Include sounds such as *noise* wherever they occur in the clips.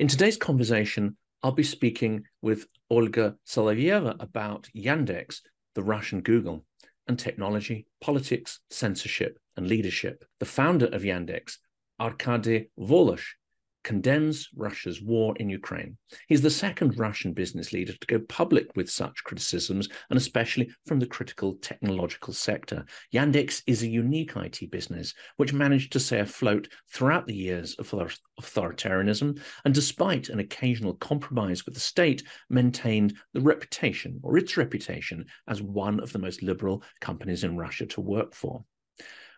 In today's conversation, I'll be speaking with Olga Solovyeva about Yandex, the Russian Google, and technology, politics, censorship, and leadership. The founder of Yandex, Arkady Volozh, condemns Russia's war in Ukraine. He's the second Russian business leader to go public with such criticisms, and especially from the critical technological sector. Yandex is a unique IT business which managed to stay afloat throughout the years of authoritarianism, and despite an occasional compromise with the state, maintained the reputation or its reputation as one of the most liberal companies in Russia to work for.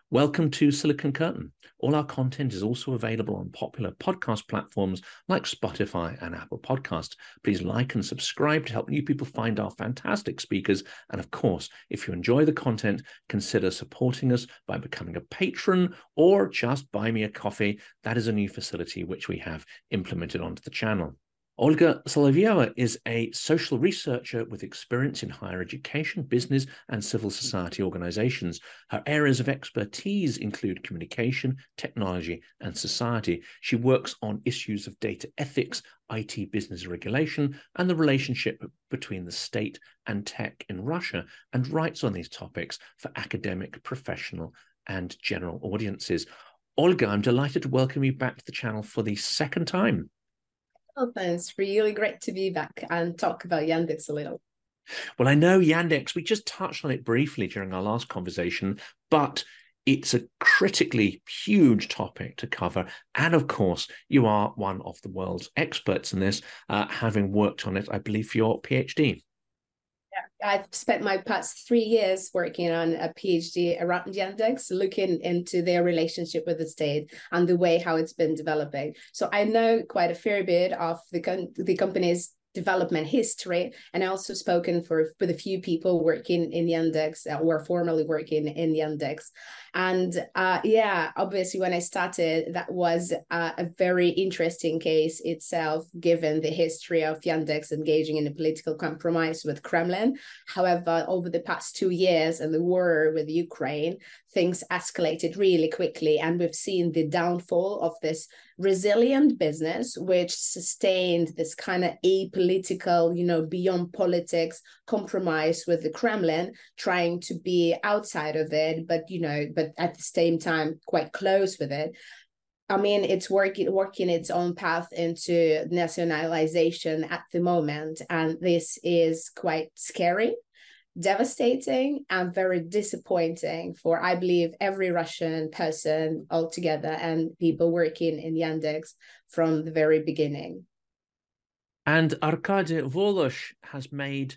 Welcome to Silicon Curtain. All our content is also available on popular podcast platforms like Spotify and Apple Podcast. Please like and subscribe to help new people find our fantastic speakers. And of course, if you enjoy the content, consider supporting us by becoming a patron or just buy me a coffee. That is a new facility which we have implemented onto the channel. Olga Solovyeva is a social researcher with experience in higher education, business, and civil society organizations. Her areas of expertise include communication, technology, and society. She works on issues of data ethics, IT business regulation, and the relationship between the state and tech in Russia, and writes on these topics for academic, professional, and general audiences. Olga, I'm delighted to welcome you back to the channel for the second time. Oh, thanks. Really great to be back and talk about Yandex a little. Well, I know Yandex, we just touched on it briefly during our last conversation, but it's a critically huge topic to cover. And of course, you are one of the world's experts in this, uh, having worked on it, I believe, for your PhD. I've spent my past three years working on a PhD around Yandex, looking into their relationship with the state and the way how it's been developing. So I know quite a fair bit of the the company's development history. And I also spoken for with a few people working in Yandex uh, or formerly working in Yandex and uh, yeah obviously when I started that was uh, a very interesting case itself given the history of Yandex engaging in a political compromise with Kremlin. However over the past two years and the war with Ukraine things escalated really quickly. And we've seen the downfall of this resilient business which sustained this kind of apolitical you know beyond politics compromise with the kremlin trying to be outside of it but you know but at the same time quite close with it. I mean, it's working working its own path into nationalization at the moment, and this is quite scary devastating and very disappointing for I believe every Russian person altogether and people working in Yandex from the very beginning. And Arkady Volozh has made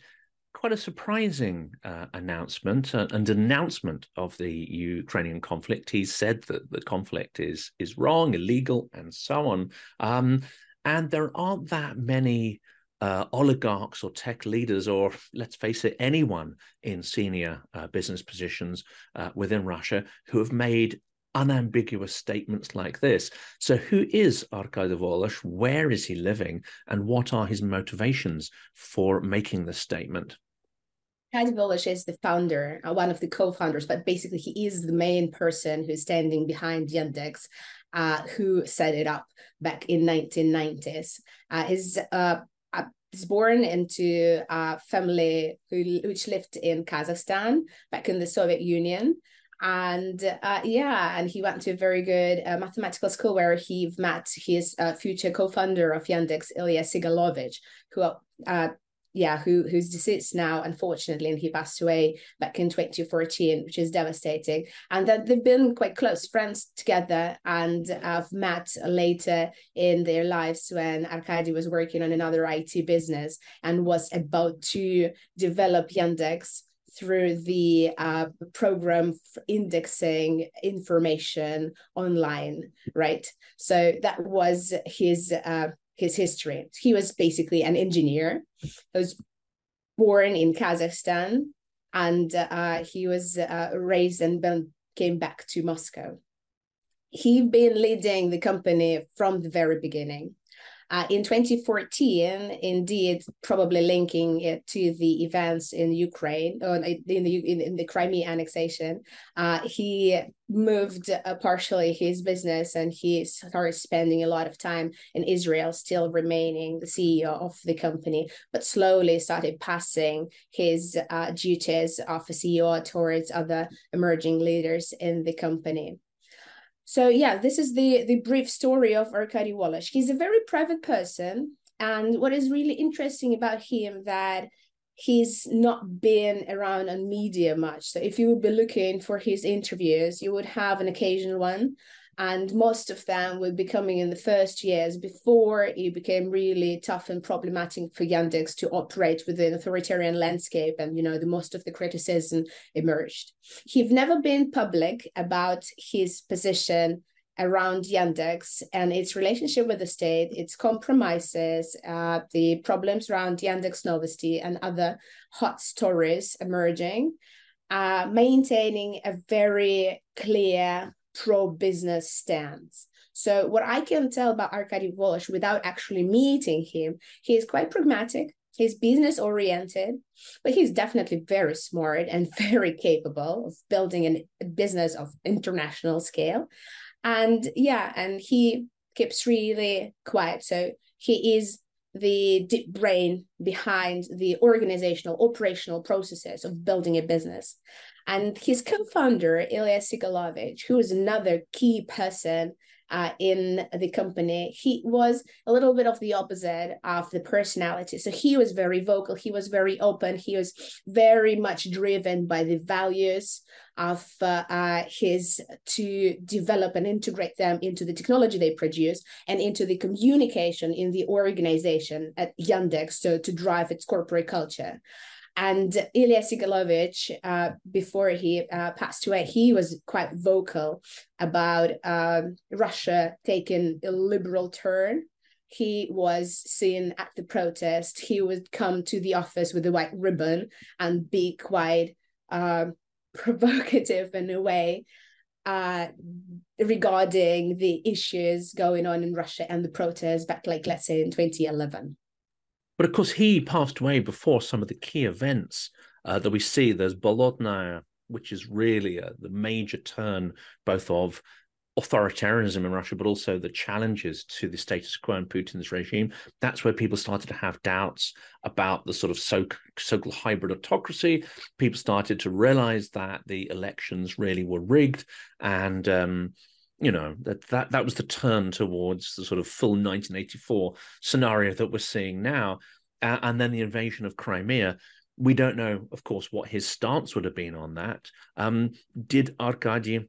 quite a surprising uh, announcement, uh, an announcement of the Ukrainian conflict. He said that the conflict is is wrong, illegal, and so on. Um, and there aren't that many uh, oligarchs or tech leaders, or let's face it, anyone in senior uh, business positions uh, within Russia who have made unambiguous statements like this. So, who is Arkady Volozh? Where is he living? And what are his motivations for making this statement? Arkady Volozh is the founder, uh, one of the co-founders, but basically he is the main person who's standing behind Yandex, uh, who set it up back in 1990s. Uh, his uh, was born into a family who which lived in Kazakhstan back in the Soviet Union. And uh, yeah, and he went to a very good uh, mathematical school where he met his uh, future co-founder of Yandex, Ilya Segalovich, who uh, yeah, who who's deceased now, unfortunately, and he passed away back in 2014, which is devastating. And that they've been quite close friends together and have met later in their lives when Arkady was working on another IT business and was about to develop Yandex through the uh, program for indexing information online, right? So that was his uh, his history. He was basically an engineer. He was born in Kazakhstan, and uh, he was uh, raised and then came back to Moscow. He'd been leading the company from the very beginning. Uh, in 2014, indeed, probably linking it to the events in Ukraine or in the in, in the Crimea annexation, uh, he moved uh, partially his business and he started spending a lot of time in Israel, still remaining the CEO of the company, but slowly started passing his uh, duties of a CEO towards other emerging leaders in the company. So yeah, this is the the brief story of Arkady Volozh. He's a very private person, and what is really interesting about him that he's not been around on media much. So if you would be looking for his interviews, you would have an occasional one and most of them were becoming in the first years before it became really tough and problematic for Yandex to operate within authoritarian landscape and you know the most of the criticism emerged. He've never been public about his position around Yandex and its relationship with the state, its compromises, uh, the problems around Yandex Novosti and other hot stories emerging, uh, maintaining a very clear pro-business stance. So what I can tell about Arkady Volozh without actually meeting him, he is quite pragmatic. He's business oriented, but he's definitely very smart and *laughs* very capable of building a business of international scale. And yeah, and he keeps really quiet. So he is the deep brain behind the organizational operational processes of building a business and his co-founder ilya segalovich who is another key person uh, in the company, he was a little bit of the opposite of the personality. So he was very vocal, he was very open, he was very much driven by the values of uh, uh, his to develop and integrate them into the technology they produce and into the communication in the organization at Yandex, so to drive its corporate culture. And Ilya Segalovich, uh, before he uh, passed away, he was quite vocal about um, Russia taking a liberal turn. He was seen at the protest. He would come to the office with a white ribbon and be quite uh, *laughs* provocative in a way uh, regarding the issues going on in Russia and the protests back, like let's say in 2011. But of course, he passed away before some of the key events uh, that we see. There's Bolotnaya, which is really a, the major turn both of authoritarianism in Russia, but also the challenges to the status quo and Putin's regime. That's where people started to have doubts about the sort of so, so-called hybrid autocracy. People started to realize that the elections really were rigged, and um, you know that that that was the turn towards the sort of full 1984 scenario that we're seeing now. Uh, and then the invasion of crimea. We don't know of course what his stance would have been on that. Um, did arkady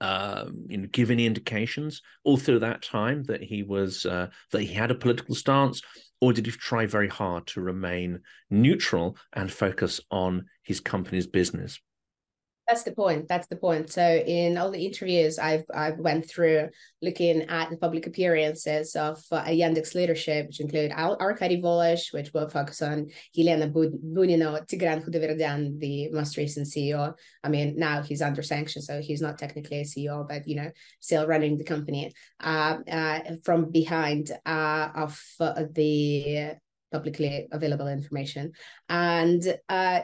uh, you know, give any indications all through that time that he was uh, that he had a political stance, or did he try very hard to remain neutral and focus on his company's business? That's the point. That's the point. So in all the interviews I've I've went through, looking at the public appearances of uh, Yandex leadership, which include Al- Arkady Volozh, which will focus on Helena Bunina, Tigran Khudaverdyan, the most recent CEO. I mean, now he's under sanction, so he's not technically a CEO, but you know, still running the company uh, uh, from behind uh, of uh, the publicly available information, and uh,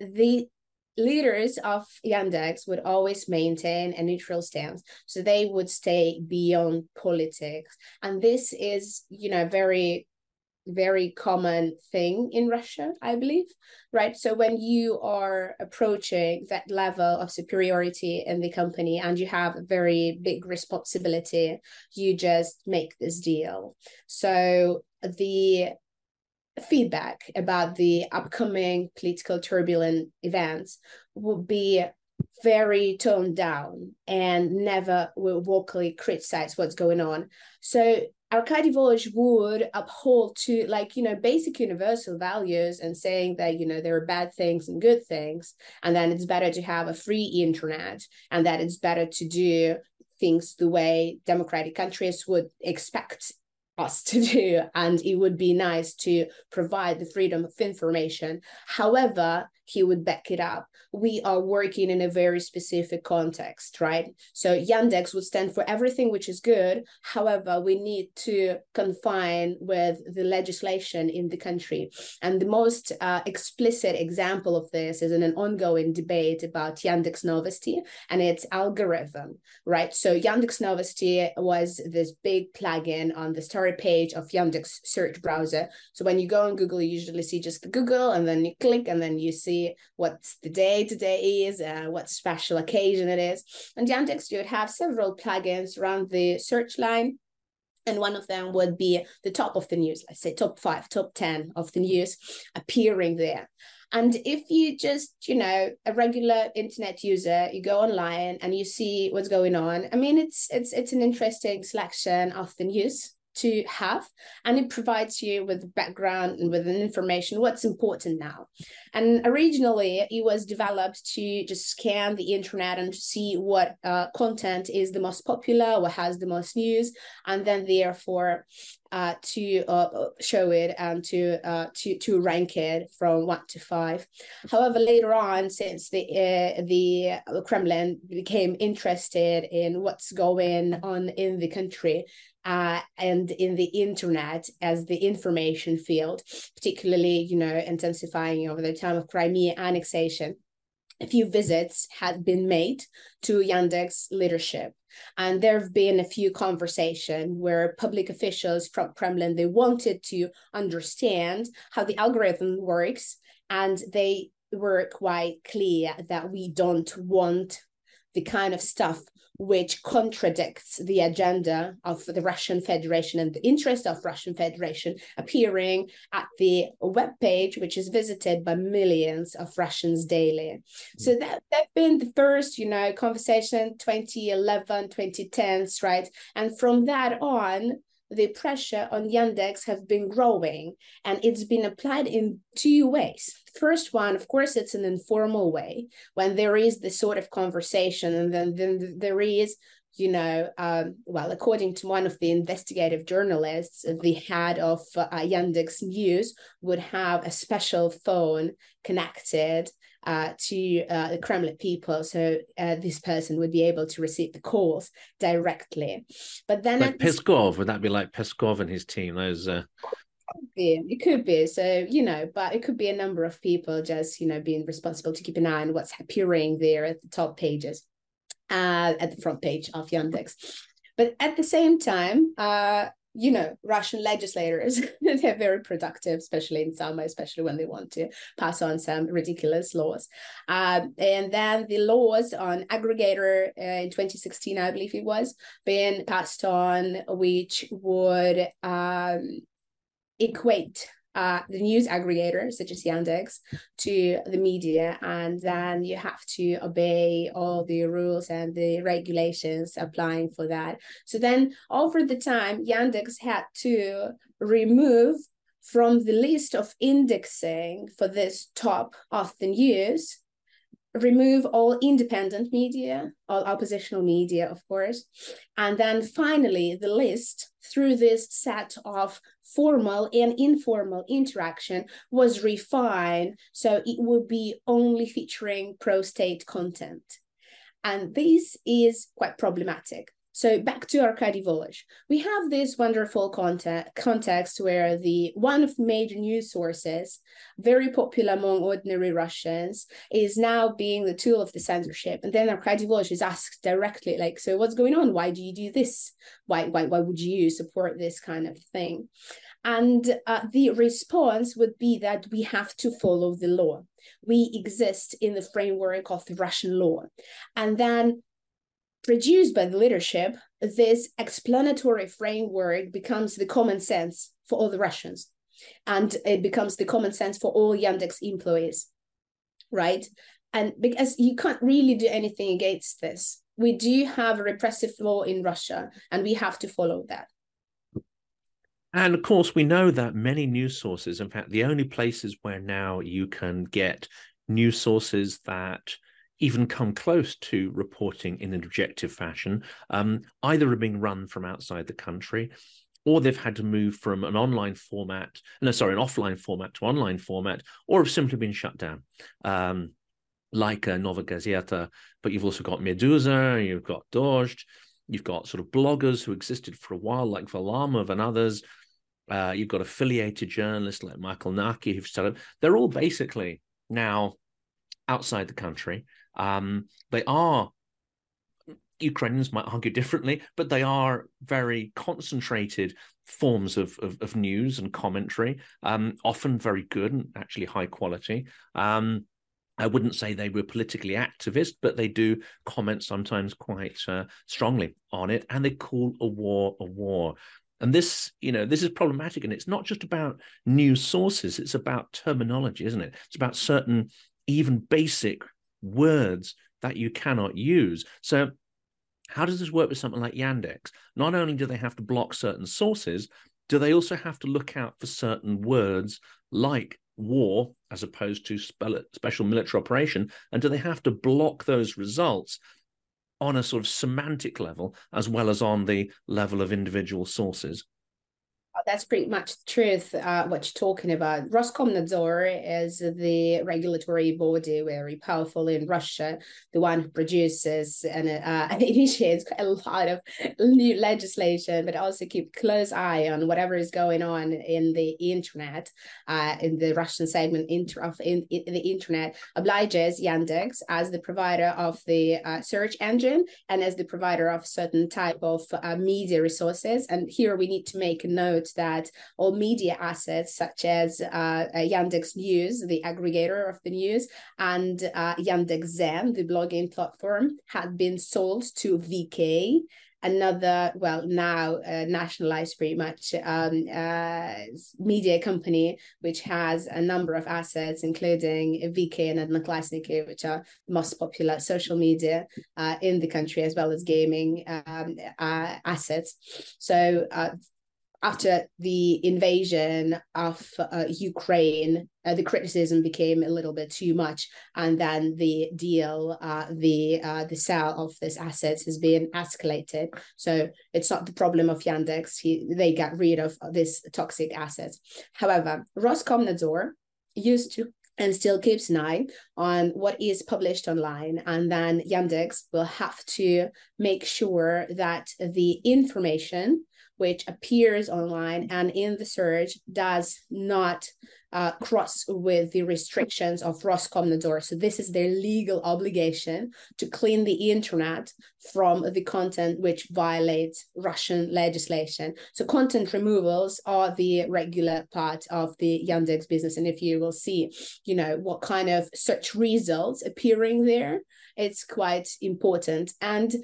the leaders of Yandex would always maintain a neutral stance. So they would stay beyond politics. And this is, you know, very very common thing in Russia, I believe, right? So when you are approaching that level of superiority in the company and you have a very big responsibility, you just make this deal. So the feedback about the upcoming political turbulent events would be very toned down and never will vocally criticize what's going on. So Arkady Volozh would uphold to like, you know, basic universal values and saying that, you know, there are bad things and good things, and then it's better to have a free internet and that it's better to do things the way democratic countries would expect us to do and it would be nice to provide the freedom of information. However he would back it up. We are working in a very specific context right? So yandex would stand for everything which is good. However we need to confine with the legislation in the country. And the most uh, explicit example of this is in an ongoing debate about yandex novosti and its algorithm right? So yandex novosti was this big plugin on the page of Yandex search browser. So when you go on Google, you usually see just the Google and then you click and then you see what's the day today is, uh, what special occasion it is. And Yandex, you would have several plugins around the search line and one of them would be the top of the news let's say top five top 10 of the news appearing there and if you just you know a regular internet user you go online and you see what's going on i mean it's it's it's an interesting selection of the news to have and it provides you with background and with information what's important now and originally it was developed to just scan the internet and see what uh, content is the most popular what has the most news and then therefore uh, to uh, show it and to uh, to to rank it from one to five. However, later on, since the uh, the Kremlin became interested in what's going on in the country, uh, and in the internet as the information field, particularly, you know, intensifying over the time of Crimea annexation. A few visits had been made to Yandex leadership. And there have been a few conversations where public officials from Kremlin, they wanted to understand how the algorithm works. And they were quite clear that we don't want the kind of stuff which contradicts the agenda of the Russian Federation and the interest of Russian Federation appearing at the web page, which is visited by millions of Russians daily. So mm. that that been the first, you know, conversation 2011, 2010s, right? And from that on, the pressure on Yandex have been growing and it's been applied in two ways. First one, of course, it's an informal way when there is this sort of conversation and then, then there is you know, um, well, according to one of the investigative journalists, the head of uh, Yandex News would have a special phone connected uh, to uh, the Kremlin people, so uh, this person would be able to receive the calls directly. But then, like Peskov, would that be like Peskov and his team? Those. Uh... Be. It could be. So, you know, but it could be a number of people just, you know, being responsible to keep an eye on what's appearing there at the top pages, uh, at the front page of Yandex. But at the same time, uh, you know, Russian legislators, *laughs* they're very productive, especially in summer, especially when they want to pass on some ridiculous laws. Um, and then the laws on aggregator uh, in 2016, I believe it was, being passed on, which would um, equate uh, the news aggregator, such as Yandex, to the media, and then you have to obey all the rules and the regulations applying for that. So then, over the time, Yandex had to remove from the list of indexing for this top of the news remove all independent media, all oppositional media, of course. And then finally, the list through this set of formal and informal interaction was refined so it would be only featuring pro state content. And this is quite problematic so back to Arkady Volozh. We have this wonderful context, context where the one of major news sources, very popular among ordinary Russians, is now being the tool of the censorship. And then Arkady Volozh is asked directly, like, so what's going on? Why do you do this? Why, why, why would you support this kind of thing? And uh, the response would be that we have to follow the law. We exist in the framework of the Russian law. And then produced by the leadership, this explanatory framework becomes the common sense for all the Russians. And it becomes the common sense for all Yandex employees, right? And because you can't really do anything against this, we do have a repressive law in Russia, and we have to follow that. And of course, we know that many news sources, in fact, the only places where now you can get news sources that even come close to reporting in an objective fashion, um, either are being run from outside the country or they've had to move from an online format, no, sorry, an offline format to online format, or have simply been shut down. Um, like uh, Nova Gazeta, but you've also got Medusa, you've got Dozhd, you've got sort of bloggers who existed for a while, like Varlamov and others. Uh, you've got affiliated journalists like Michael Naki who've up. They're all basically now outside the country. Um, they are Ukrainians might argue differently, but they are very concentrated forms of, of, of news and commentary, um, often very good and actually high quality. Um, I wouldn't say they were politically activist, but they do comment sometimes quite uh, strongly on it, and they call a war a war. And this, you know, this is problematic, and it's not just about news sources; it's about terminology, isn't it? It's about certain, even basic words that you cannot use. So how does this work with something like Yandex? Not only do they have to block certain sources, do they also have to look out for certain words like war as opposed to special military operation? And do they have to block those results on a sort of semantic level as well as on the level of individual sources? That's pretty much the truth. Uh, what you're talking about. Roskomnadzor is the regulatory body, very powerful in Russia, the one who produces and uh, *laughs* initiates a lot of new legislation, but also keep close eye on whatever is going on in the internet, uh, in the Russian segment of in, in, the internet, obliges Yandex as the provider of the uh, search engine and as the provider of certain type of uh, media resources. And here we need to make a note that all media assets such as uh, Yandex News, the aggregator of the news, and uh, Yandex Zen, the blogging platform, had been sold to VK another well now uh, nationalized pretty much um, uh, media company which has a number of assets including vk and odnoklassniki which are the most popular social media uh, in the country as well as gaming um, uh, assets. So uh, after the invasion of uh, Ukraine, uh, the criticism became a little bit too much, and then the deal, uh, the uh, the sale of this assets has been escalated. So it's not the problem of Yandex; he, they got rid of this toxic assets. However, Roskomnadzor used to and still keeps an eye on what is published online. And then Yandex will have to make sure that the information which appears online and in the search does not uh, cross with the restrictions of Roskomnadzor. So this is their legal obligation to clean the internet from the content which violates Russian legislation. So content removals are the regular part of the Yandex business. And if you will see, you know, what kind of search results appearing there, it's quite important. And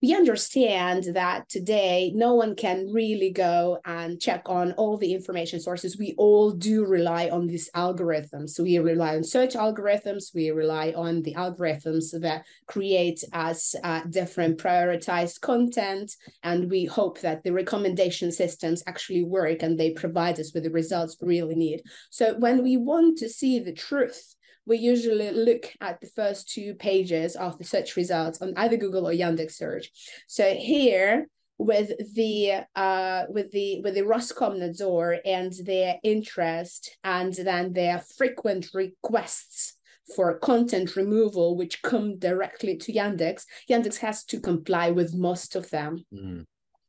we understand that today no one can really go and check on all the information sources. We all do rely on these algorithms. So we rely on search algorithms. We rely on the algorithms that create us uh, different prioritized content. And we hope that the recommendation systems actually work and they provide us with the results we really need. So when we want to see the truth, we usually look at the first two pages of the search results on either Google or Yandex search. So here with the uh with the with the Roskomnadzor and their interest and then their frequent requests for content removal which come directly to Yandex, Yandex has to comply with most of them. Mm.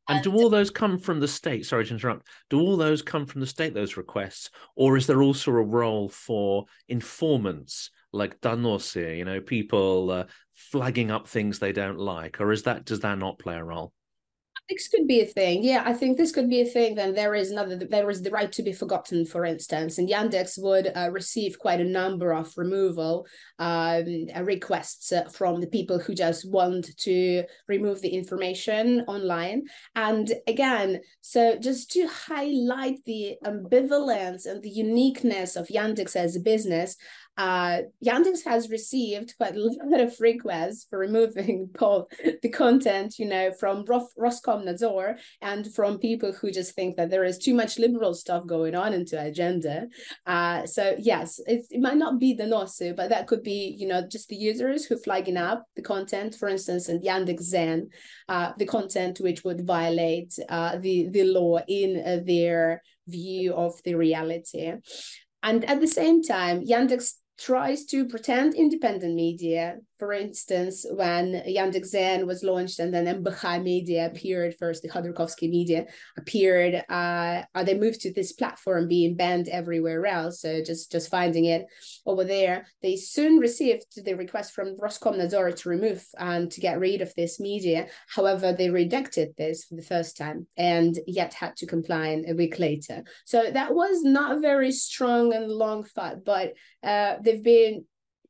And do all those come from the state? Sorry to interrupt. Do all those come from the state, those requests? Or is there also a role for informants like Donosy, you know, people uh, flagging up things they don't like? Or is that does that not play a role? This could be a thing. Yeah, I think this could be a thing. Then there is another. There is the right to be forgotten, for instance, and Yandex would uh, receive quite a number of removal um, uh, requests uh, from the people who just want to remove the information online. And again, so just to highlight the ambivalence and the uniqueness of Yandex as a business, uh, Yandex has received quite a *laughs* lot of requests for removing *laughs* the content, you know, from Roskomnadzor and from people who just think that there is too much liberal stuff going on into agenda. Uh, so yes, it, it might not be the NOSU, but that could be, you know, just the users who flagging up the content, for instance, in Yandex Zen, uh, the content which would violate uh, the, the law in uh, their view of the reality. And at the same time, Yandex tries to pretend independent media. For instance, when Yandex Zen was launched and then MBH Media appeared first, the Khodorkovsky Media appeared, uh, they moved to this platform being banned everywhere else. So just, just finding it over there. They soon received the request from Roskomnadzor to remove and to get rid of this media. However, they rejected this for the first time and yet had to comply a week later. So that was not very strong and long fight, but uh, they've been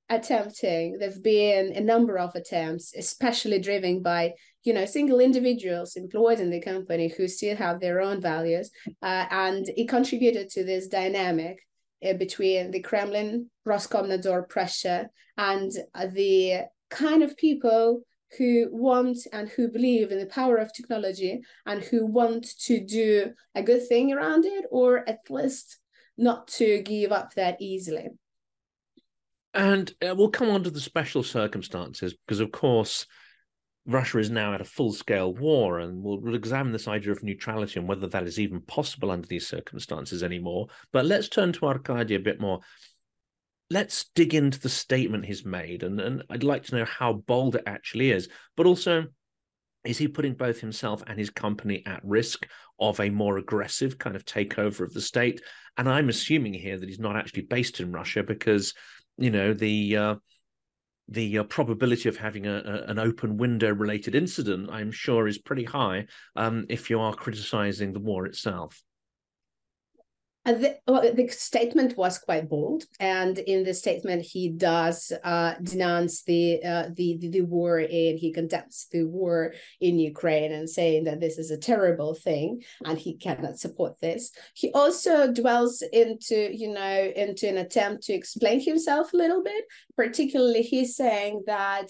attempting there've been a number of attempts especially driven by you know single individuals employed in the company who still have their own values uh, and it contributed to this dynamic uh, between the kremlin roskomnadzor pressure and the kind of people who want and who believe in the power of technology and who want to do a good thing around it or at least not to give up that easily and uh, we'll come on to the special circumstances because, of course, Russia is now at a full scale war, and we'll, we'll, examine this idea of neutrality and whether that is even possible under these circumstances anymore. But let's turn to Arkady a bit more. Let's dig into the statement he's made, and, and I'd like to know how bold it actually is, but also is he putting both himself and his company at risk of a more aggressive kind of takeover of the state? And I'm assuming here that he's not actually based in Russia because you know the uh, the uh, probability of having a, a, an open window related incident, I'm sure, is pretty high um, if you are criticizing the war itself. Uh, the, well, the statement was quite bold, and in the statement he does uh, denounce the, uh, the, the the war and he condemns the war in Ukraine and saying that this is a terrible thing and he cannot support this. He also dwells into you know into an attempt to explain himself a little bit. Particularly, he's saying that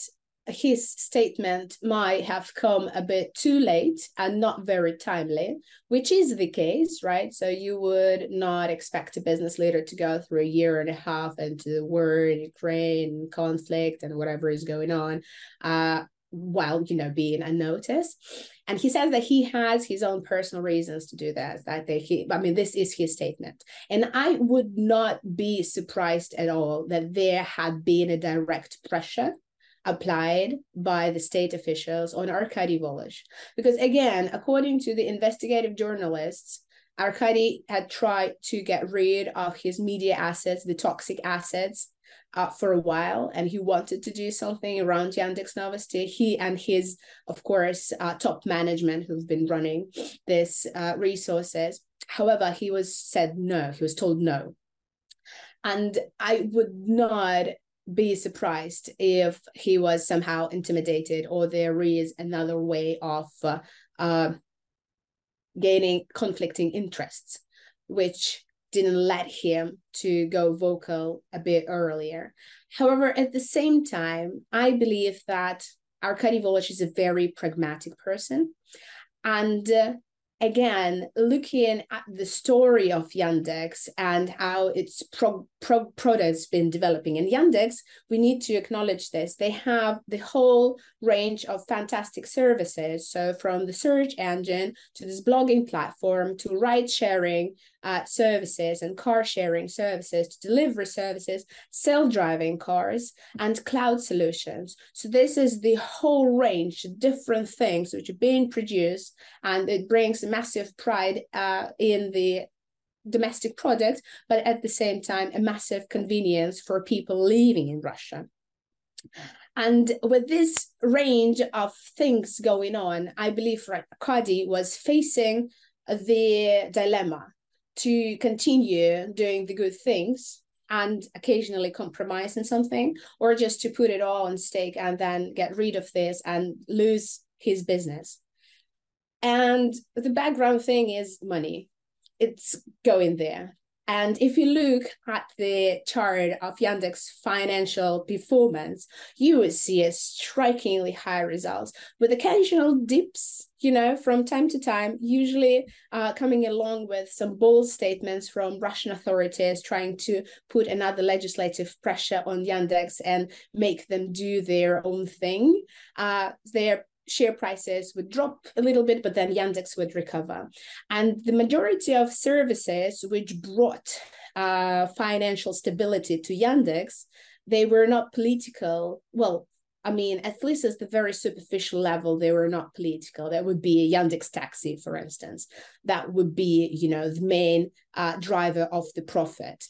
his statement might have come a bit too late and not very timely, which is the case, right? So you would not expect a business leader to go through a year and a half into the war in Ukraine, conflict, and whatever is going on, uh, while you know being unnoticed. And he says that he has his own personal reasons to do that. That they, he, I mean, this is his statement, and I would not be surprised at all that there had been a direct pressure applied by the state officials on Arkady Volozh. Because again, according to the investigative journalists, Arkady had tried to get rid of his media assets, the toxic assets, uh, for a while, and he wanted to do something around Yandex Novosti. He and his, of course, uh, top management who've been running this uh, resources. However, he was said no. He was told no, and I would not be surprised if he was somehow intimidated or there is another way of uh, uh, gaining conflicting interests which didn't let him to go vocal a bit earlier. However at the same time i believe that arkady volozh is a very pragmatic person. And uh, again, looking at the story of Yandex and how its pro, pro products been developing. In Yandex, we need to acknowledge this. They have the whole range of fantastic services. So from the search engine to this blogging platform to ride sharing uh, services and car sharing services to delivery services, self-driving cars and cloud solutions. So this is the whole range of different things which are being produced and it brings massive pride uh, in the domestic product, but at the same time, a massive convenience for people living in Russia. And with this range of things going on, I believe Arkady was facing the dilemma to continue doing the good things and occasionally compromise in something, or just to put it all on stake and then get rid of this and lose his business. And the background thing is money. It's going there. And if you look at the chart of Yandex financial performance, you would see a strikingly high results with occasional dips, you know, from time to time, usually uh, coming along with some bold statements from Russian authorities trying to put another legislative pressure on Yandex and make them do their own thing. Uh, their share prices would drop a little bit, but then Yandex would recover. And the majority of services which brought uh, financial stability to Yandex, they were not political. Well, I mean, at least at the very superficial level, they were not political. That would be a Yandex taxi, for instance. That would be, you know, the main uh, driver of the profit.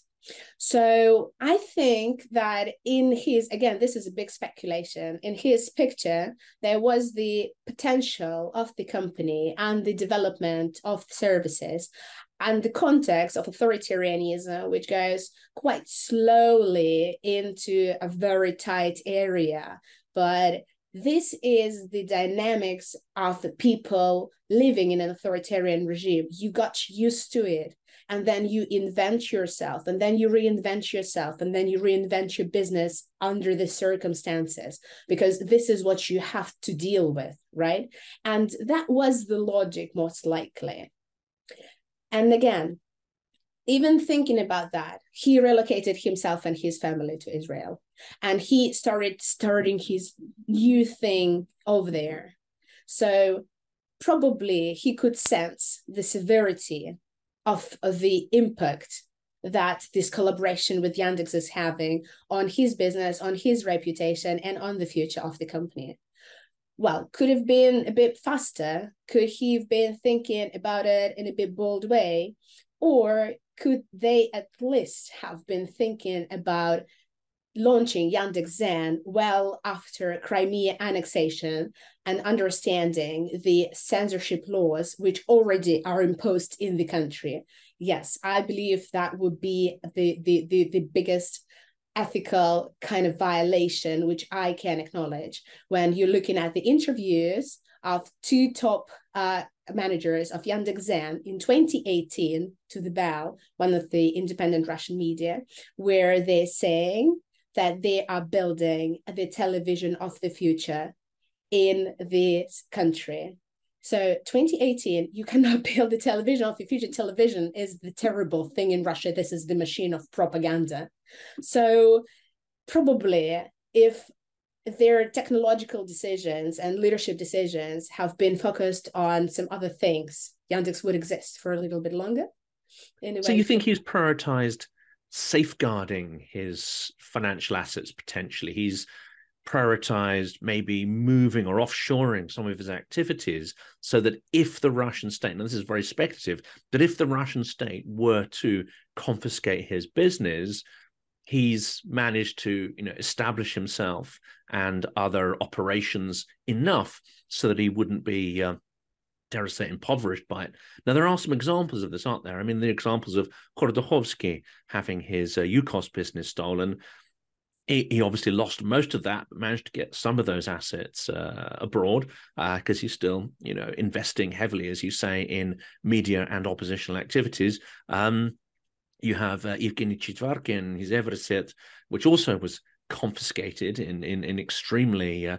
So I think that in his, again, this is a big speculation, in his picture, there was the potential of the company and the development of services and the context of authoritarianism, which goes quite slowly into a very tight area. But this is the dynamics of the people living in an authoritarian regime. You got used to it and then you invent yourself and then you reinvent yourself and then you reinvent your business under the circumstances because this is what you have to deal with right? And that was the logic most likely. And again even thinking about that he relocated himself and his family to israel and he started starting his new thing over there. So probably he could sense the severity of, of the impact that this collaboration with Yandex is having on his business, on his reputation, and on the future of the company. Well, could have been a bit faster. Could he have been thinking about it in a bit bold way? Or could they at least have been thinking about launching Yandex Zen well after Crimea annexation and understanding the censorship laws which already are imposed in the country. Yes, I believe that would be the the the, the biggest ethical kind of violation which I can acknowledge when you're looking at the interviews of two top uh, managers of Yandex Zen in 2018 to the Bell, one of the independent Russian media, where they're saying that they are building the television of the future in this country. So 2018, you cannot *laughs* build the television of the future. Television is the terrible thing in Russia. This is the machine of propaganda. So probably if their technological decisions and leadership decisions have been focused on some other things, Yandex would exist for a little bit longer. Anyway, so you think he's prioritized safeguarding his financial assets potentially. He's prioritized maybe moving or offshoring some of his activities so that if the Russian state, and this is very speculative, that if the Russian state were to confiscate his business, he's managed to you know establish himself and other operations enough so that he wouldn't be uh, dare I say, impoverished by it. Now, there are some examples of this, aren't there? I mean, the examples of Khodorkovsky having his uh, Yukos business stolen. He, he, obviously lost most of that, but managed to get some of those assets uh, abroad because uh, he's still, you know, investing heavily, as you say, in media and oppositional activities. Um, you have uh, Evgeny Chichvarkin, his Euroset, which also was confiscated in in, in extremely, uh,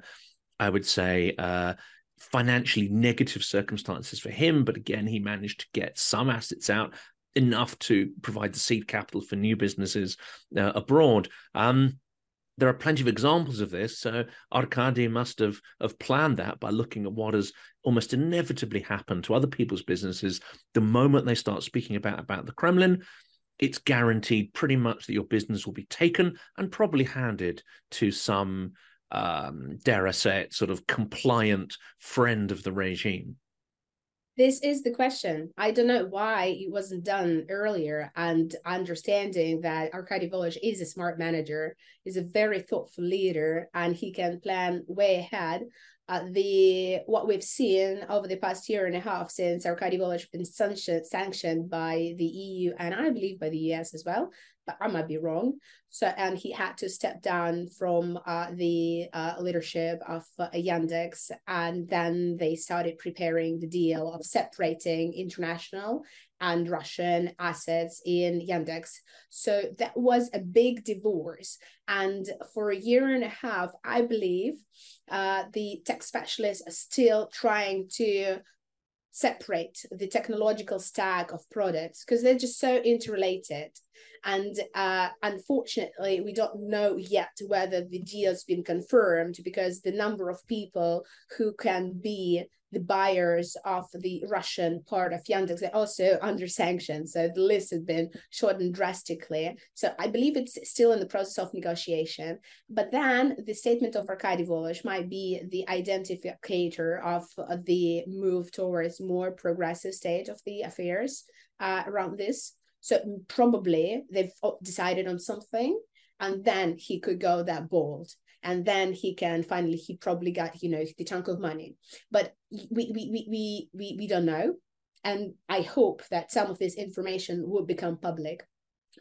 I would say, uh, financially negative circumstances for him. But again, he managed to get some assets out enough to provide the seed capital for new businesses uh, abroad. Um, there are plenty of examples of this. So Arkady must have, have planned that by looking at what has almost inevitably happened to other people's businesses. The moment they start speaking about, about the Kremlin, it's guaranteed pretty much that your business will be taken and probably handed to some um, dare I say it, sort of compliant friend of the regime? This is the question. I don't know why it wasn't done earlier. And understanding that Arkady Volozh is a smart manager, is a very thoughtful leader, and he can plan way ahead. Uh, the what we've seen over the past year and a half since Arkady Volozh been sanctioned, sanctioned by the EU and I believe by the US as well, but I might be wrong, So, and he had to step down from uh, the uh, leadership of uh, Yandex. And then they started preparing the deal of separating international and Russian assets in Yandex. So that was a big divorce. And for a year and a half, I believe uh, the tech specialists are still trying to separate the technological stack of products because they're just so interrelated and uh, unfortunately we don't know yet whether the deal's been confirmed because the number of people who can be the buyers of the Russian part of Yandex are also under sanctions. So the list has been shortened drastically. So I believe it's still in the process of negotiation. But then the statement of Arkady Volozh might be the identificator of the move towards more progressive state of the affairs uh, around this. So probably they've decided on something and then he could go that bold and then he can finally he probably got you know the chunk of money. But we we we we we, we don't know. And i hope that some of this information will become public.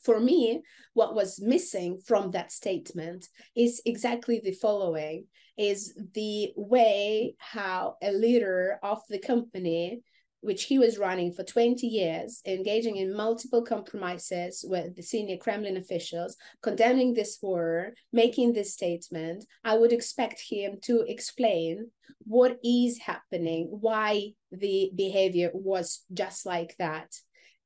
For me what was missing from that statement is exactly the following is the way how a leader of the company which he was running for 20 years, engaging in multiple compromises with the senior Kremlin officials, condemning this horror, making this statement, I would expect him to explain what is happening, why the behavior was just like that,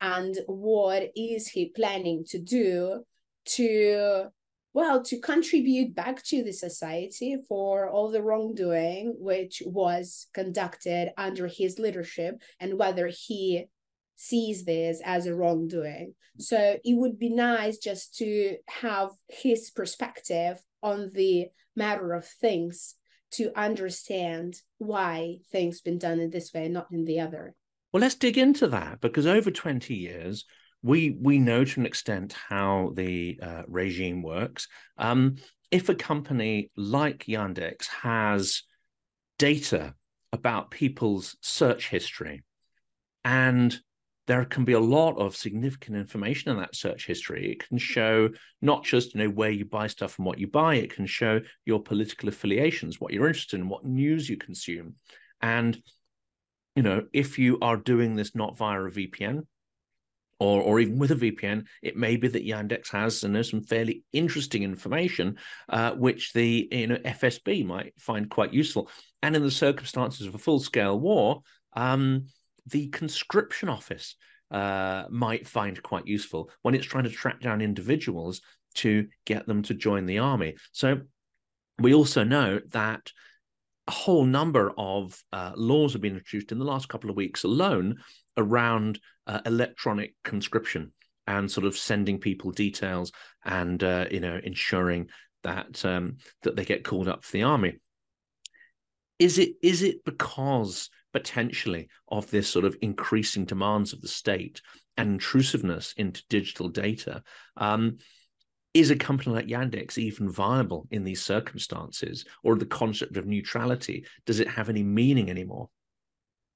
and what is he planning to do to well to contribute back to the society for all the wrongdoing which was conducted under his leadership and whether he sees this as a wrongdoing. So it would be nice just to have his perspective on the matter of things to understand why things been done in this way not in the other. Well let's dig into that because over 20 years we we know to an extent how the uh, regime works. Um, if a company like Yandex has data about people's search history, and there can be a lot of significant information in that search history. It can show not just you know where you buy stuff and what you buy. It can show your political affiliations, what you're interested in, what news you consume, and you know if you are doing this not via a VPN, or, or even with a VPN, it may be that Yandex has you know, some fairly interesting information, uh, which the you know FSB might find quite useful. And in the circumstances of a full-scale war, um, the conscription office uh, might find quite useful when it's trying to track down individuals to get them to join the army. So we also know that a whole number of uh, laws have been introduced in the last couple of weeks alone around uh, electronic conscription and sort of sending people details and uh, you know ensuring that um, that they get called up for the army. Is it is it because potentially of this sort of increasing demands of the state and intrusiveness into digital data? Um, is a company like Yandex even viable in these circumstances, or the concept of neutrality does it have any meaning anymore?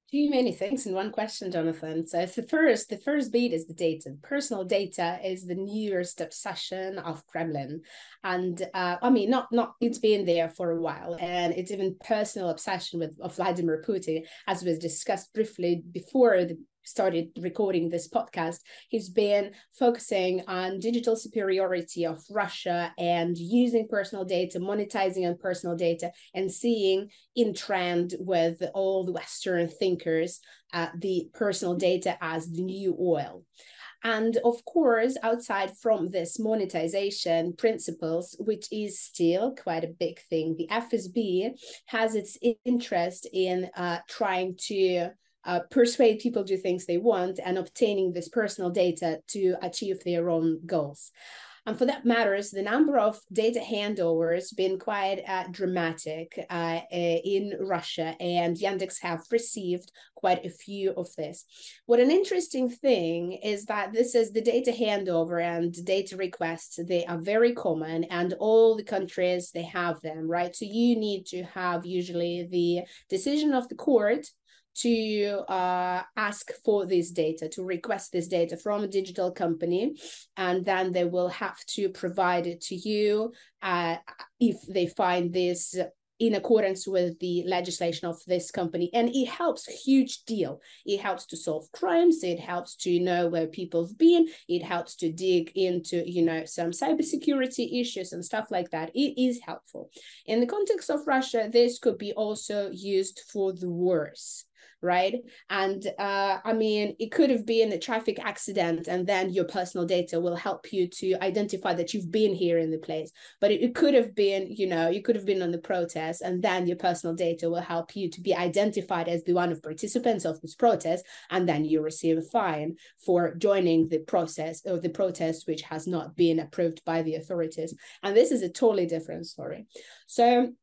Too many things in one question, Jonathan. So the first, the first beat is the data. Personal data is the newest obsession of Kremlin, and uh, I mean, not not it's been there for a while, and it's even personal obsession with of Vladimir Putin, as was discussed briefly before the started recording this podcast, he's been focusing on digital superiority of Russia and using personal data, monetizing on personal data, and seeing in trend with all the Western thinkers uh, the personal data as the new oil. And of course, outside from this monetization principles, which is still quite a big thing, the FSB has its interest in uh, trying to uh, persuade people to do things they want and obtaining this personal data to achieve their own goals. And for that matters, the number of data handovers been quite uh, dramatic uh, in Russia, and Yandex have received quite a few of this. What an interesting thing is that this is the data handover and data requests. They are very common, and all the countries they have them, right? So you need to have usually the decision of the court to uh, ask for this data, to request this data from a digital company, and then they will have to provide it to you uh, if they find this in accordance with the legislation of this company. And it helps huge deal. It helps to solve crimes. It helps to know where people have been. It helps to dig into you know some cybersecurity issues and stuff like that. It is helpful. In the context of russia this could be also used for the worse right? And uh, I mean, it could have been a traffic accident, and then your personal data will help you to identify that you've been here in the place. But it, it could have been, you know, you could have been on the protest, and then your personal data will help you to be identified as the one of participants of this protest, and then you receive a fine for joining the process or the protest which has not been approved by the authorities. And this is a totally different story. So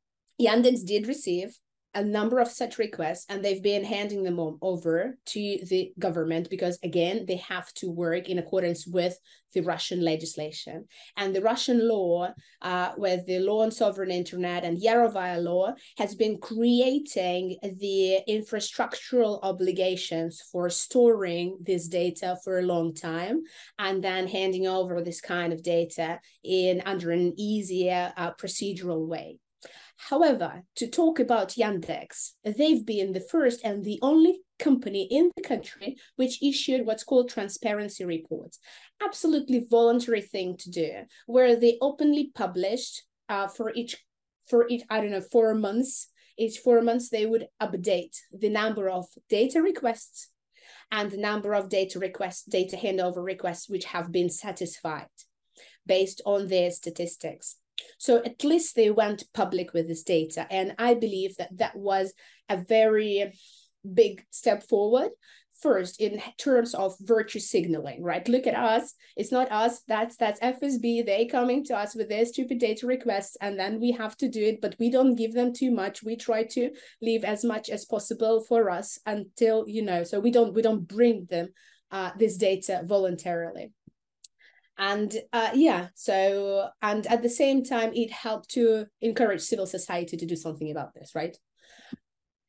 Yandex did receive a number of such requests and they've been handing them over to the government because again they have to work in accordance with the russian legislation. And the russian law uh, with the law on sovereign internet and yarovaya law has been creating the infrastructural obligations for storing this data for a long time and then handing over this kind of data in under an easier uh, procedural way However, to talk about Yandex, they've been the first and the only company in the country which issued what's called transparency reports. Absolutely voluntary thing to do, where they openly published uh, for each for each I don't know four months. Each four months they would update the number of data requests and the number of data requests, data handover requests which have been satisfied based on their statistics. So at least they went public with this data. And I believe that that was a very big step forward. First, in terms of virtue signaling, right? Look at us. It's not us. That's that's FSB. They coming to us with their stupid data requests, and then we have to do it. But we don't give them too much. We try to leave as much as possible for us until you know. So we don't we don't bring them uh, this data voluntarily and uh, yeah so and at the same time it helped to encourage civil society to do something about this right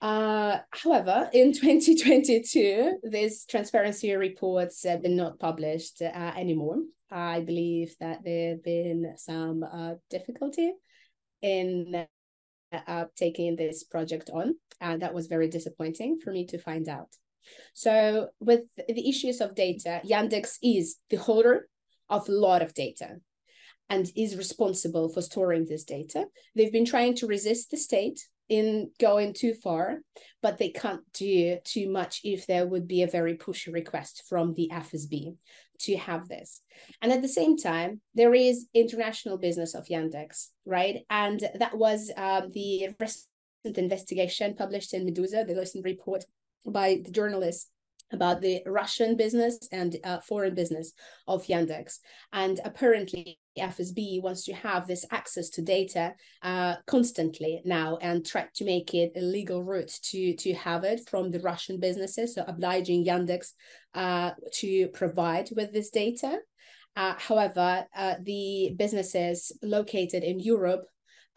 uh, however, in *laughs* 2022, these transparency reports have been not published uh, anymore. I believe that there have been some uh, difficulty in uh, taking this project on, and that was very disappointing for me to find out. So, with the issues of data, Yandex is the holder of a lot of data and is responsible for storing this data. They've been trying to resist the state in going too far, but they can't do too much if there would be a very pushy request from the FSB to have this. And at the same time, there is international business of Yandex, right? And that was um, the recent investigation published in Meduza, the recent report by the journalist about the Russian business and uh, foreign business of Yandex. And apparently, FSB wants to have this access to data uh, constantly now and try to make it a legal route to, to have it from the Russian businesses, so obliging Yandex uh, to provide with this data. Uh, however, uh, the businesses located in Europe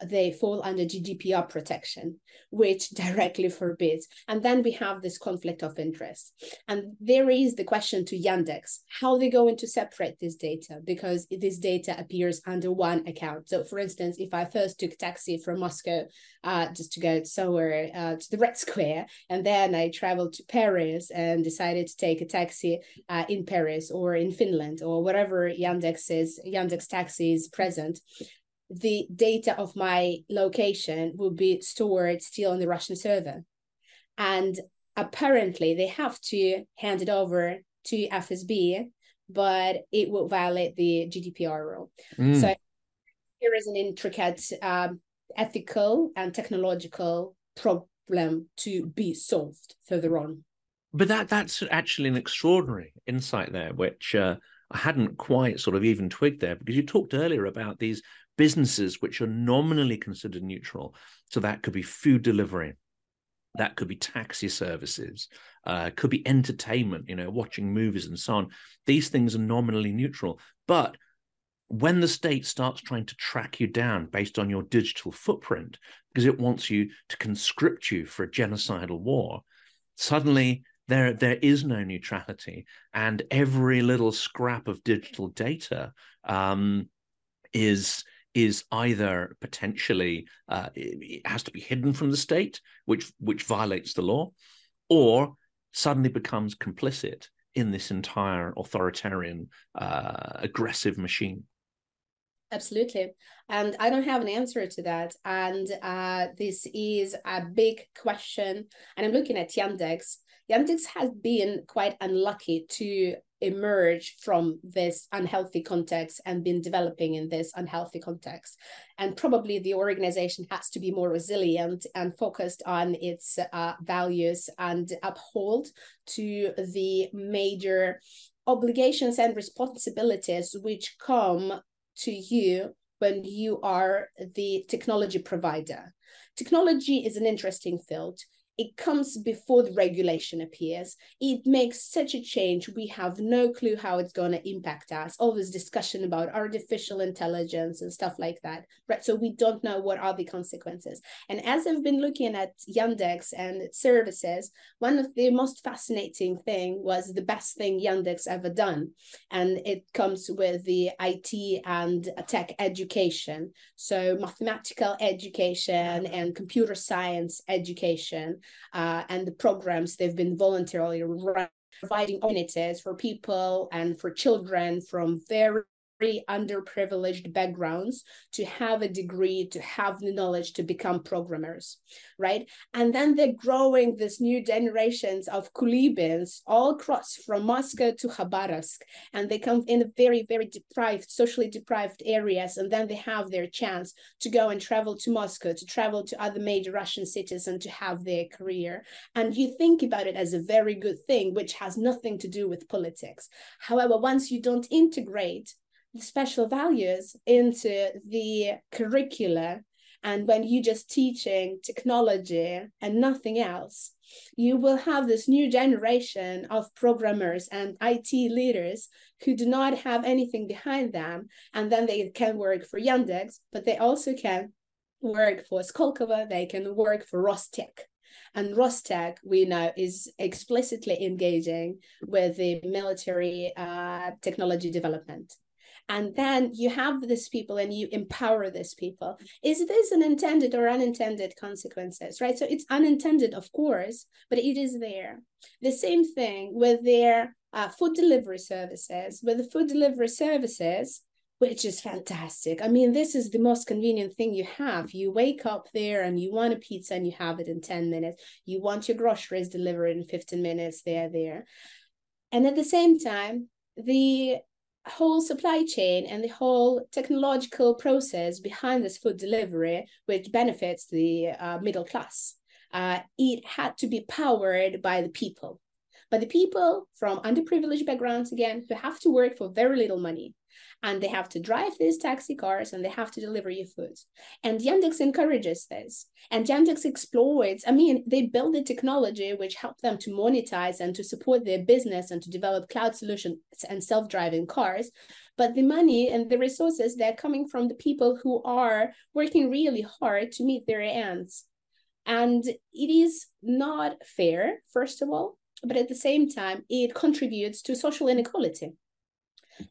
they fall under GDPR protection, which directly forbids. And then we have this conflict of interest. And there is the question to Yandex how they going to separate this data because this data appears under one account. So, for instance, if I first took taxi from Moscow uh, just to go somewhere uh, to the Red Square, and then I traveled to Paris and decided to take a taxi uh, in Paris or in Finland or whatever Yandex is, Yandex taxi is present, the data of my location will be stored still on the Russian server. And apparently they have to hand it over to FSB, but it will violate the GDPR rule. Mm. So here is an intricate um, ethical and technological problem to be solved further on. But that that's actually an extraordinary insight there, which uh, I hadn't quite sort of even twigged there, because you talked earlier about these businesses which are nominally considered neutral. So that could be food delivery, that could be taxi services, uh, could be entertainment, you know, watching movies and so on. These things are nominally neutral. But when the state starts trying to track you down based on your digital footprint, because it wants you to conscript you for a genocidal war, suddenly there there is no neutrality and every little scrap of digital data um, is is either potentially uh, it has to be hidden from the state which which violates the law or suddenly becomes complicit in this entire authoritarian uh, aggressive machine Absolutely. And I don't have an answer to that. And uh, this is a big question. And I'm looking at Yandex. Yandex has been quite unlucky to emerge from this unhealthy context and been developing in this unhealthy context. And probably the organization has to be more resilient and focused on its uh, values and uphold to the major obligations and responsibilities which come to you when you are the technology provider. Technology is an interesting field it comes before the regulation appears. It makes such a change. We have no clue how it's going to impact us. All this discussion about artificial intelligence and stuff like that, right? So we don't know what are the consequences. And as I've been looking at Yandex and its services, one of the most fascinating thing was the best thing Yandex ever done, and it comes with the IT and tech education. So mathematical education uh-huh. and computer science education uh, and the programs they've been voluntarily providing opportunities for people and for children from very underprivileged backgrounds to have a degree, to have the knowledge to become programmers, right? And then they're growing this new generations of Kulibins all across from Moscow to Khabarovsk. And they come in very, very deprived, socially deprived areas. And then they have their chance to go and travel to Moscow, to travel to other major Russian cities and to have their career. And you think about it as a very good thing, which has nothing to do with politics. However, once you don't integrate special values into the curricula and when you're just teaching technology and nothing else you will have this new generation of programmers and IT leaders who do not have anything behind them. And then they can work for Yandex but they also can work for Skolkovo. They can work for Rostec. And Rostec, we know, is explicitly engaging with the military uh, technology development and then you have these people and you empower these people is this an intended or unintended consequences right so it's unintended of course but it is there the same thing with their uh, food delivery services with the food delivery services which is fantastic. I mean, this is the most convenient thing you have. You wake up there and you want a pizza and you have it in 10 minutes. You want your groceries delivered in 15 minutes, they're there. And at the same time, the whole supply chain and the whole technological process behind this food delivery, which benefits the uh, middle class, uh, it had to be powered by the people. But the people from underprivileged backgrounds, again, who have to work for very little money, and they have to drive these taxi cars and they have to deliver you food. And Yandex encourages this. And Yandex exploits, I mean, they build the technology which help them to monetize and to support their business and to develop cloud solutions and self-driving cars. But the money and the resources, they're coming from the people who are working really hard to meet their ends. And it is not fair, first of all, but at the same time, it contributes to social inequality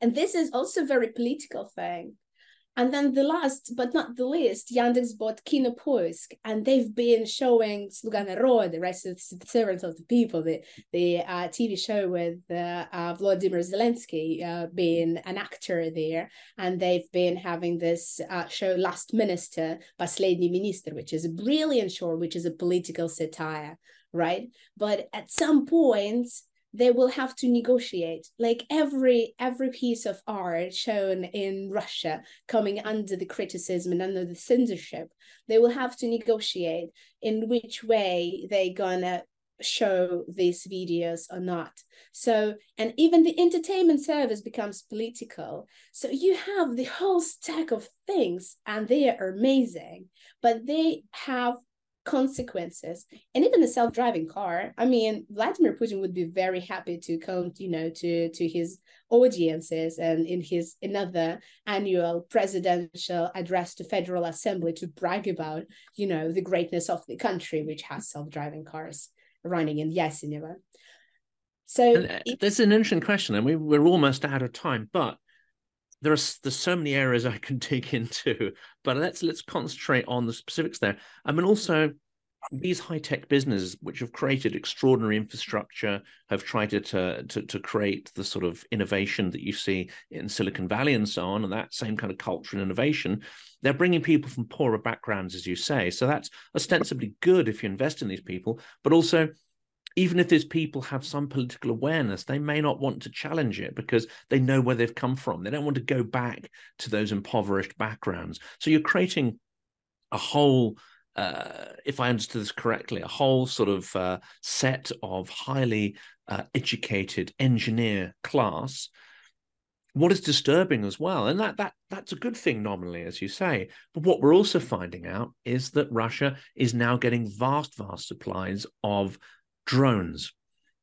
and this is also a very political thing. And then the last but not the least, Yandex bought Kinopoisk, and they've been showing Sluga Naroda, the rest of the servants of the people, the, the uh, TV show with uh, uh, Vladimir Zelensky uh, being an actor there. And they've been having this uh, show Last Minister, Последний Minister, which is a brilliant show, which is a political satire, right? But at some point, they will have to negotiate. Like every every piece of art shown in russia coming under the criticism and under the censorship they will have to negotiate in which way they gonna show these videos or not. So and even the entertainment service becomes political. So you have the whole stack of things and they are amazing but they have consequences and even the self-driving car i mean vladimir putin would be very happy to come you know to to his audiences and in his another annual presidential address to federal assembly to brag about you know the greatness of the country which has self-driving cars running in Yasenevo. So uh, there's an interesting question, and we, we're almost out of time, but there are there's so many areas I can *laughs* dig into, but let's let's concentrate on the specifics there. I mean, also these high tech businesses, which have created extraordinary infrastructure, have tried to, to, to create the sort of innovation that you see in Silicon Valley and so on, and that same kind of culture and innovation. They're bringing people from poorer backgrounds, as you say. So that's ostensibly good if you invest in these people, but also even if these people have some political awareness, they may not want to challenge it because they know where they've come from. They don't want to go back to those impoverished backgrounds. So you're creating a whole, uh, if I understood this correctly, a whole sort of uh, set of highly uh, educated engineer class. What is disturbing as well, and that that that's a good thing nominally, as you say. But what we're also finding out is that Russia is now getting vast, vast supplies of drones.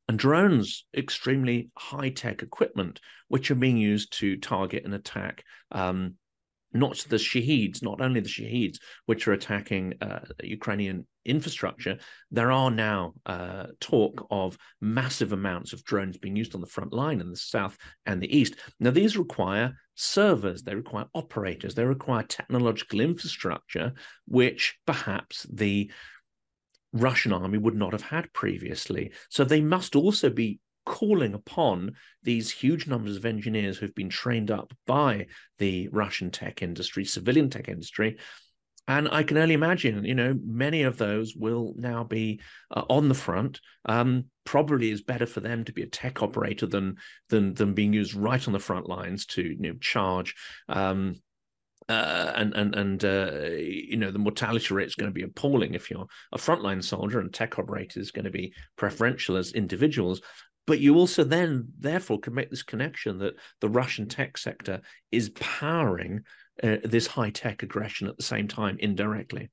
And drones, extremely high tech equipment, which are being used to target and attack um, not the Shahids, not only the Shahids, which are attacking uh, Ukrainian infrastructure. There are now uh, talk of massive amounts of drones being used on the front line in the south and the east. Now, these require servers, they require operators, they require technological infrastructure, which perhaps the Russian army would not have had previously. So they must also be calling upon these huge numbers of engineers who've been trained up by the Russian tech industry, civilian tech industry. And I can only imagine, you know, many of those will now be uh, on the front. Um, probably is better for them to be a tech operator than than than being used right on the front lines to you know charge um, uh, and and and uh, you know the mortality rate is going to be appalling if you're a frontline soldier, and tech operator is going to be preferential as individuals. But you also then, therefore, can make this connection that the Russian tech sector is powering uh, this high tech aggression at the same time indirectly.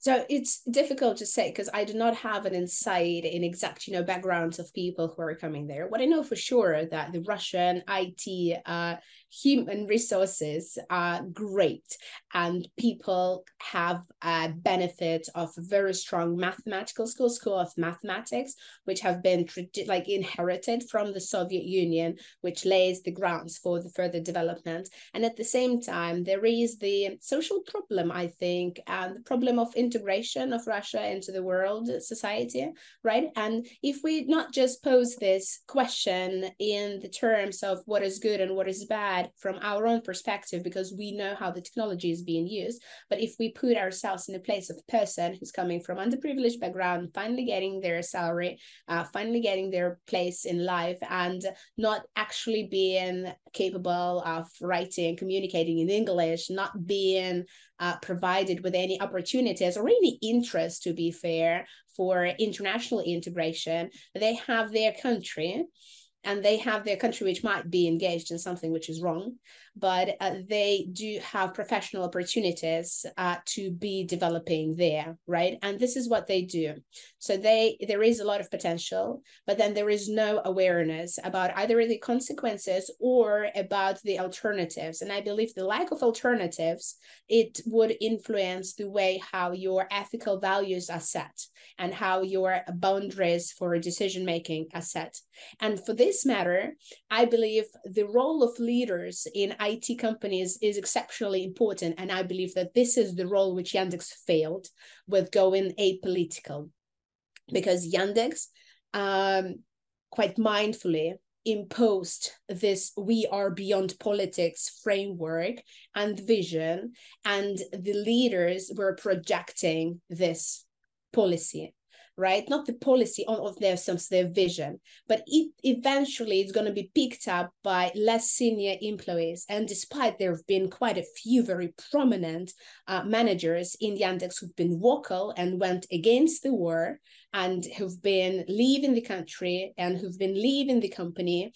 So it's difficult to say because I do not have an insight in exact, you know, backgrounds of people who are coming there. What I know for sure that the Russian IT uh, human resources are great and people have a benefit of very strong mathematical school school of mathematics, which have been like inherited from the Soviet Union, which lays the grounds for the further development. And at the same time, there is the social problem, I think, and the problem of integration of Russia into the world society, right? And if we not just pose this question in the terms of what is good and what is bad, from our own perspective because we know how the technology is being used. But if we put ourselves in the place of a person who's coming from underprivileged background, finally getting their salary, uh, finally getting their place in life, and not actually being capable of writing, communicating in English, not being uh, provided with any opportunities or any interest, to be fair, for international integration, they have their country and they have their country which might be engaged in something which is wrong but uh, they do have professional opportunities uh, to be developing there right? And this is what they do. So they there is a lot of potential but then there is no awareness about either the consequences or about the alternatives. And i believe the lack of alternatives it would influence the way how your ethical values are set and how your boundaries for decision making are set. And for this matter i believe the role of leaders in IT companies is exceptionally important. And I believe that this is the role which Yandex failed with going apolitical. Because Yandex, um, quite mindfully, imposed this we are beyond politics framework and vision and the leaders were projecting this policy right? Not the policy of, their some their vision, but it eventually it's going to be picked up by less senior employees. And despite there have been quite a few very prominent uh, managers in the Yandex who've been vocal and went against the war and who've been leaving the country and who've been leaving the company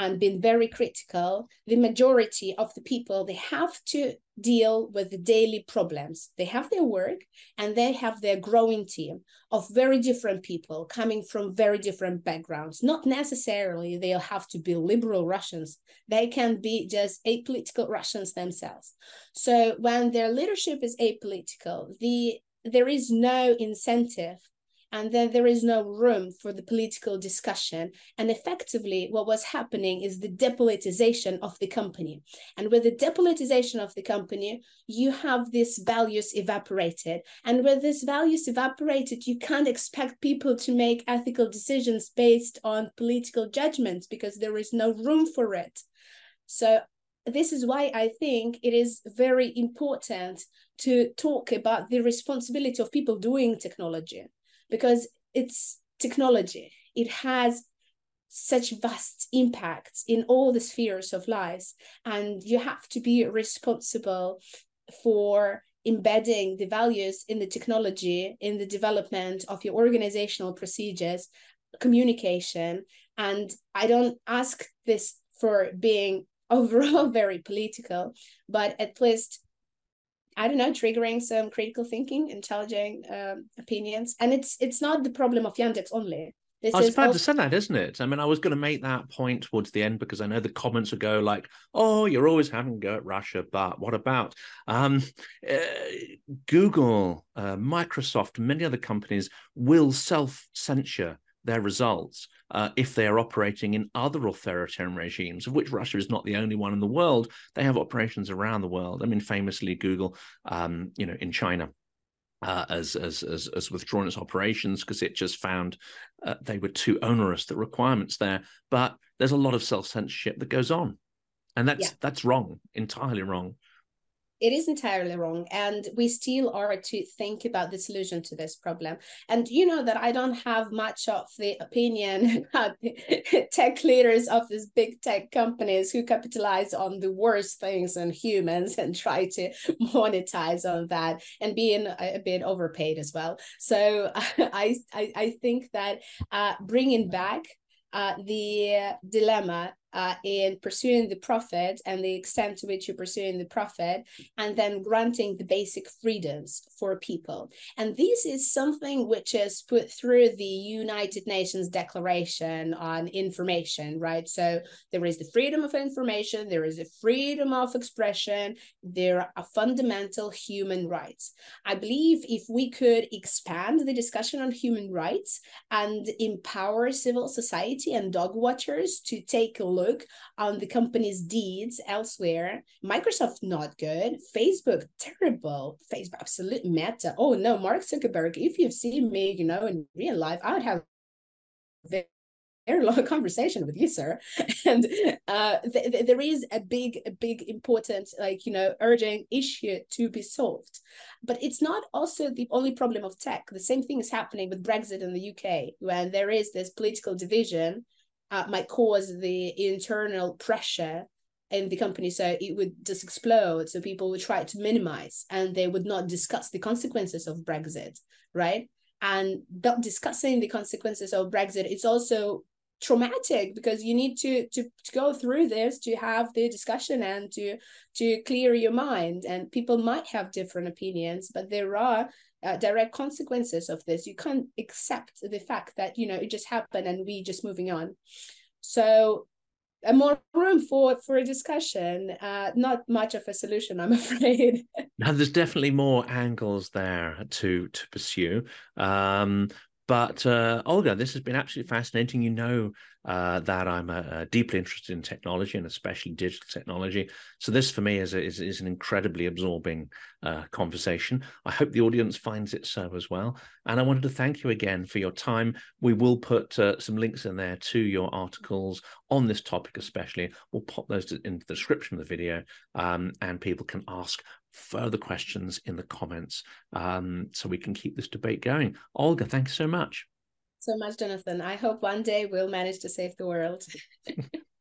and been very critical, the majority of the people, they have to deal with the daily problems. They have their work and they have their growing team of very different people coming from very different backgrounds. Not necessarily they'll have to be liberal Russians. They can be just apolitical Russians themselves. So when their leadership is apolitical, the there is no incentive and then there is no room for the political discussion. And effectively what was happening is the depolitization of the company. And with the depolitization of the company you have these values evaporated. And with these values evaporated you can't expect people to make ethical decisions based on political judgments because there is no room for it. So this is why I think it is very important to talk about the responsibility of people doing technology because it's technology. It has such vast impacts in all the spheres of lives, and you have to be responsible for embedding the values in the technology in the development of your organizational procedures communication and i don't ask this for being *laughs* overall very political, but at least I don't know, triggering some critical thinking intelligent um, opinions. And it's it's not the problem of Yandex only. This I was about also... to say that, isn't it? I mean, I was going to make that point towards the end because I know the comments would go like, "Oh, you're always having to go at Russia, but what about um, uh, Google, uh, Microsoft, many other companies will self censure their results uh, if they are operating in other authoritarian regimes, of which Russia is not the only one in the world. They have operations around the world. I mean, famously, Google, um, you know, in China. Uh, as, as as as withdrawn its operations because it just found uh, they were too onerous the requirements there. But there's a lot of self censorship that goes on, and that's yeah. that's wrong, entirely wrong it is entirely wrong and we still are to think about the solution to this problem. And you know that i don't have much of the opinion *laughs* about *laughs* tech leaders of these big tech companies who capitalize on the worst things in humans and try to *laughs* monetize on that and being a, bit overpaid as well. So i i, I think that uh, bringing back uh, the dilemma uh, in pursuing the profit and the extent to which you're pursuing the profit, and then granting the basic freedoms for people. And this is something which is put through the United Nations Declaration on Information, right? So there is the freedom of information, there is a freedom of expression, there are fundamental human rights. I believe if we could expand the discussion on human rights and empower civil society and dog watchers to take a look look on the company's deeds elsewhere. Microsoft not good. Facebook terrible. Facebook absolute meta. Oh no, Mark Zuckerberg. If you've seen me, you know, in real life, I would have a very *laughs* long conversation with you sir *laughs* and uh th- th- there is a big a big important like you know urgent issue to be solved but it's not also the only problem of tech the same thing is happening with brexit in the uk when there is this political division uh, might cause the internal pressure in the company so it would just explode. So people would try to minimize and they would not discuss the consequences of brexit right? And not discussing the consequences of brexit it's also traumatic because you need to, to to go through this to have the discussion and to to clear your mind. And people might have different opinions but there are uh, direct consequences of this. You can't accept the fact that you know it just happened and we just moving on. So a more room for for a discussion uh not much of a solution i'm *laughs* afraid. Now there's definitely more angles there to to pursue. Um but uh, Olga, this has been absolutely fascinating. You know uh, that I'm uh, deeply interested in technology and especially digital technology. So this, for me, is a, is, is, an incredibly absorbing uh, conversation. I hope the audience finds it so as well. And I wanted to thank you again for your time. We will put uh, some links in there to your articles on this topic, especially. We'll pop those into the description of the video, um, and people can ask further questions in the comments um, so we can keep this debate going. Olga, thanks so much. So much, Jonathan. I hope one day we'll manage to save the world. *laughs*